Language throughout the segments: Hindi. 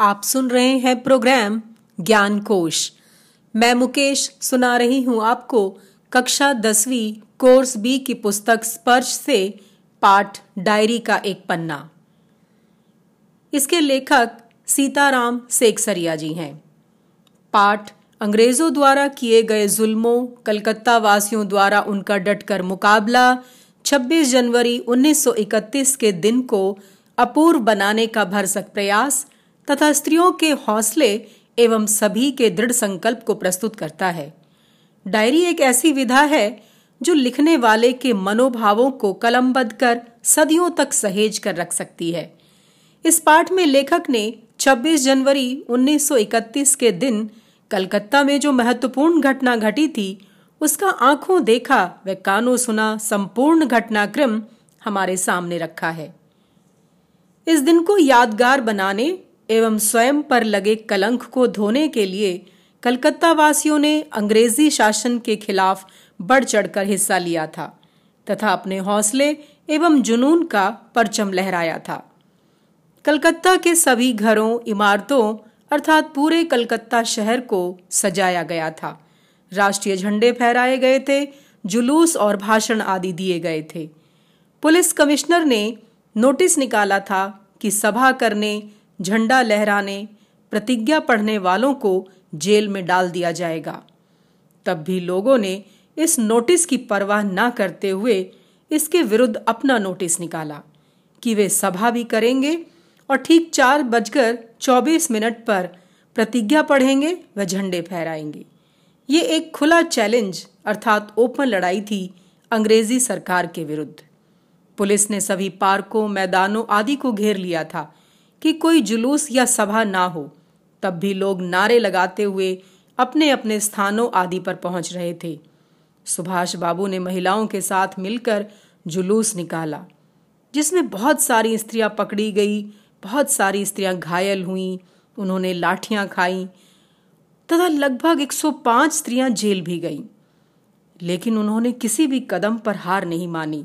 आप सुन रहे हैं प्रोग्राम ज्ञान कोश। मैं मुकेश सुना रही हूँ आपको कक्षा दसवीं कोर्स बी की पुस्तक स्पर्श से पाठ डायरी का एक पन्ना। इसके लेखक सीताराम सेकसरिया जी हैं। पाठ अंग्रेज़ों द्वारा किए गए जुल्मों कलकत्ता वासियों द्वारा उनका डटकर मुकाबला 26 जनवरी 1931 के दिन को अपूर्व बनाने का भरसक प्रयास तथा स्त्रियों के हौसले एवं सभी के दृढ़ संकल्प को प्रस्तुत करता है। डायरी एक ऐसी विधा है जो लिखने वाले के मनोभावों को कलमबद्ध कर सदियों तक सहेज कर रख सकती है। इस पाठ में लेखक ने 26 जनवरी 1931 के दिन कलकत्ता में जो महत्वपूर्ण घटना घटी थी, उसका आँखों देखा व कानों सुना संपूर्ण घटनाक्रम हमारे सामने रखा है। इस दिन को यादगार बनाने एवं स्वयं पर लगे कलंक को धोने के लिए कलकत्ता वासियों ने अंग्रेज़ी शासन के खिलाफ बढ़ चढ़कर हिस्सा लिया था, तथा अपने हौसले एवं जुनून का परचम लहराया था। कलकत्ता के सभी घरों, इमारतों, अर्थात पूरे कलकत्ता शहर को सजाया गया था। राष्ट्रीय झंडे फहराए गए थे, जुलूस और भाषण आदि दिए गए थे। पुलिस कमिश्नर ने नोटिस निकाला था कि सभा करने झंडा लहराने, प्रतिज्ञा पढ़ने वालों को जेल में डाल दिया जाएगा। तब भी लोगों ने इस नोटिस की परवाह न करते हुए इसके विरुद्ध अपना नोटिस निकाला कि वे सभा भी करेंगे और ठीक चार बजकर चौबीस मिनट पर प्रतिज्ञा पढ़ेंगे व झंडे फहराएँगे। ये एक खुला चैलेंज अर्थात ओपन लड़ाई थी अंग्रेज़ी सरकार के विरुद्ध। पुलिस ने सभी पार्कों, मैदानों आदि को घेर लिया था कि कोई जुलूस या सभा ना हो, तब भी लोग नारे लगाते हुए अपने अपने स्थानों आदि पर पहुँच रहे थे। सुभाष बाबू ने महिलाओं के साथ मिलकर जुलूस निकाला, जिसमें बहुत सारी स्त्रियाँ पकड़ी गई, बहुत सारी स्त्रियाँ घायल हुईं, उन्होंने लाठियाँ खाई, तथा लगभग 105 स्त्रियाँ जेल भी गईं। लेकिन उन्होंने किसी भी कदम पर हार नहीं मानी,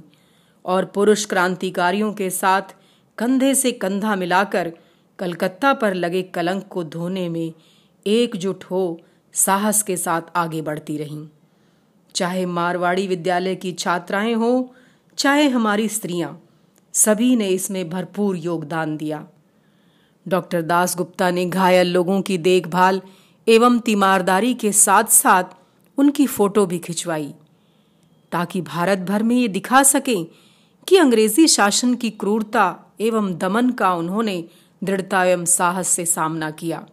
और पुरुष क्रांतिकारियों के साथ कंधे से कंधा मिलाकर कलकत्ता पर लगे कलंक को धोने में एकजुट हो साहस के साथ आगे बढ़ती रहीं। चाहे मारवाड़ी विद्यालय की छात्राएँ हो, चाहे हमारी स्त्रियाँ, सभी ने इसमें भरपूर योगदान दिया। डॉक्टर दास गुप्ता ने घायल लोगों की देखभाल एवं तीमारदारी के साथ साथ उनकी फ़ोटो भी खिंचवाई, ताकि भारत भर में ये दिखा सकें कि अंग्रेज़ी शासन की क्रूरता एवं दमन का उन्होंने दृढ़ता एवं साहस से सामना किया।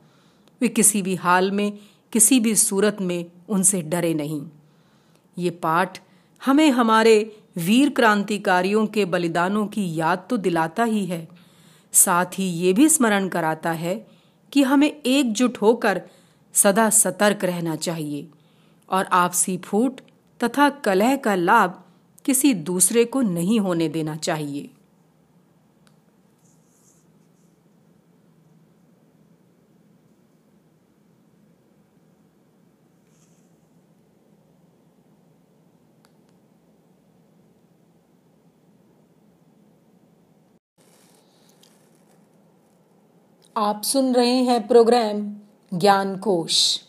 वे किसी भी हाल में, किसी भी सूरत में उनसे डरे नहीं। ये पाठ हमें हमारे वीर क्रांतिकारियों के बलिदानों की याद तो दिलाता ही है। साथ ही ये भी स्मरण कराता है कि हमें एकजुट होकर सदा सतर्क रहना चाहिए और आपसी फूट तथा कलह का लाभ किसी दूसरे को नहीं होने देना चाहिए। आप सुन रहे हैं प्रोग्राम ज्ञान कोश।